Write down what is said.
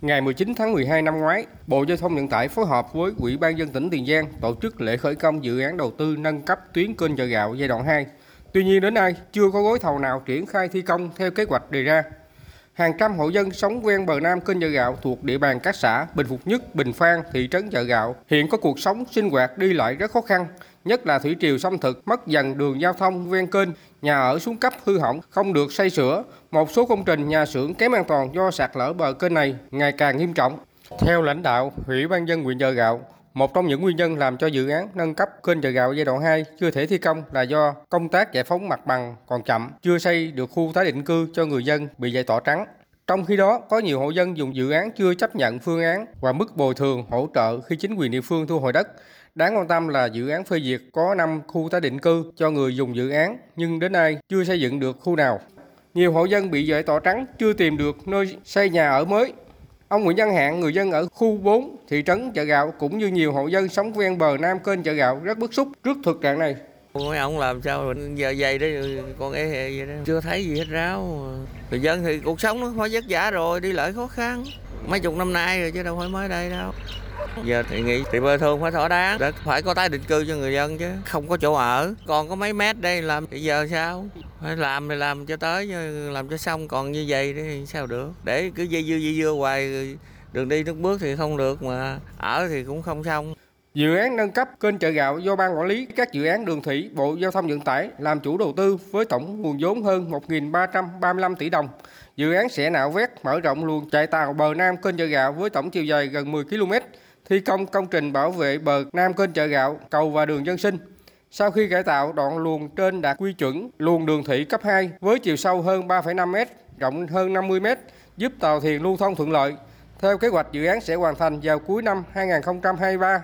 Ngày 19 tháng 12 năm ngoái, Bộ Giao thông Vận tải phối hợp với Ủy ban dân tỉnh Tiền Giang tổ chức lễ khởi công dự án đầu tư nâng cấp tuyến kênh chợ gạo giai đoạn 2. Tuy nhiên đến nay chưa có gói thầu nào triển khai thi công theo kế hoạch đề ra. Hàng trăm hộ dân sống ven bờ nam kênh chợ gạo thuộc địa bàn các xã Bình Phục Nhất, Bình Phan, thị trấn chợ gạo hiện có cuộc sống sinh hoạt đi lại rất khó khăn, nhất là thủy triều xâm thực mất dần đường giao thông ven kênh, nhà ở xuống cấp hư hỏng không được xây sửa, một số công trình nhà xưởng kém an toàn do sạt lở bờ kênh này ngày càng nghiêm trọng. Theo lãnh đạo Ủy ban dân huyện chợ gạo, một trong những nguyên nhân làm cho dự án nâng cấp kênh chợ gạo giai đoạn 2 chưa thể thi công là do công tác giải phóng mặt bằng còn chậm, chưa xây được khu tái định cư cho người dân bị giải tỏa trắng. Trong khi đó, có nhiều hộ dân dùng dự án chưa chấp nhận phương án và mức bồi thường hỗ trợ khi chính quyền địa phương thu hồi đất. Đáng quan tâm là dự án phê duyệt có 5 khu tái định cư cho người dùng dự án, nhưng đến nay chưa xây dựng được khu nào. Nhiều hộ dân bị giải tỏa trắng chưa tìm được nơi xây nhà ở mới. Ông Nguyễn Văn Hạn, người dân ở khu 4, thị trấn Chợ Gạo cũng như nhiều hộ dân sống ven bờ nam kênh Chợ Gạo rất bức xúc trước thực trạng này mấy ông làm sao giờ dày đấy con ế e hề vậy đó? Chưa thấy gì hết ráo. Người dân thì cuộc sống nó quá vất vả rồi, đi lại khó khăn. Mấy chục năm nay rồi chứ đâu phải mới đây đâu. Giờ thì nghĩ, thì bơi thường phải thỏa đáng. Để phải có tái định cư cho người dân chứ, không có chỗ ở. Còn có mấy mét đây làm bây giờ sao? Phải làm thì làm cho tới làm cho xong còn như vậy thì sao được? Để cứ dây dưa dây dưa hoài, đường đi nước bước thì không được mà, ở thì cũng không xong. Dự án nâng cấp kênh chợ gạo do Ban Quản lý các dự án đường thủy Bộ Giao thông Vận tải làm chủ đầu tư với tổng nguồn vốn hơn 1.335 tỷ đồng. Dự án sẽ nạo vét mở rộng luồng chạy tàu bờ nam kênh chợ gạo với tổng chiều dài gần 10 km, thi công công trình bảo vệ bờ nam kênh chợ gạo, cầu và đường dân sinh. Sau khi cải tạo, đoạn luồng trên đạt quy chuẩn luồng đường thủy cấp 2 với chiều sâu hơn 3,5 m, rộng hơn 50 m, giúp tàu thuyền lưu thông thuận lợi. Theo kế hoạch, dự án sẽ hoàn thành vào cuối năm 2023.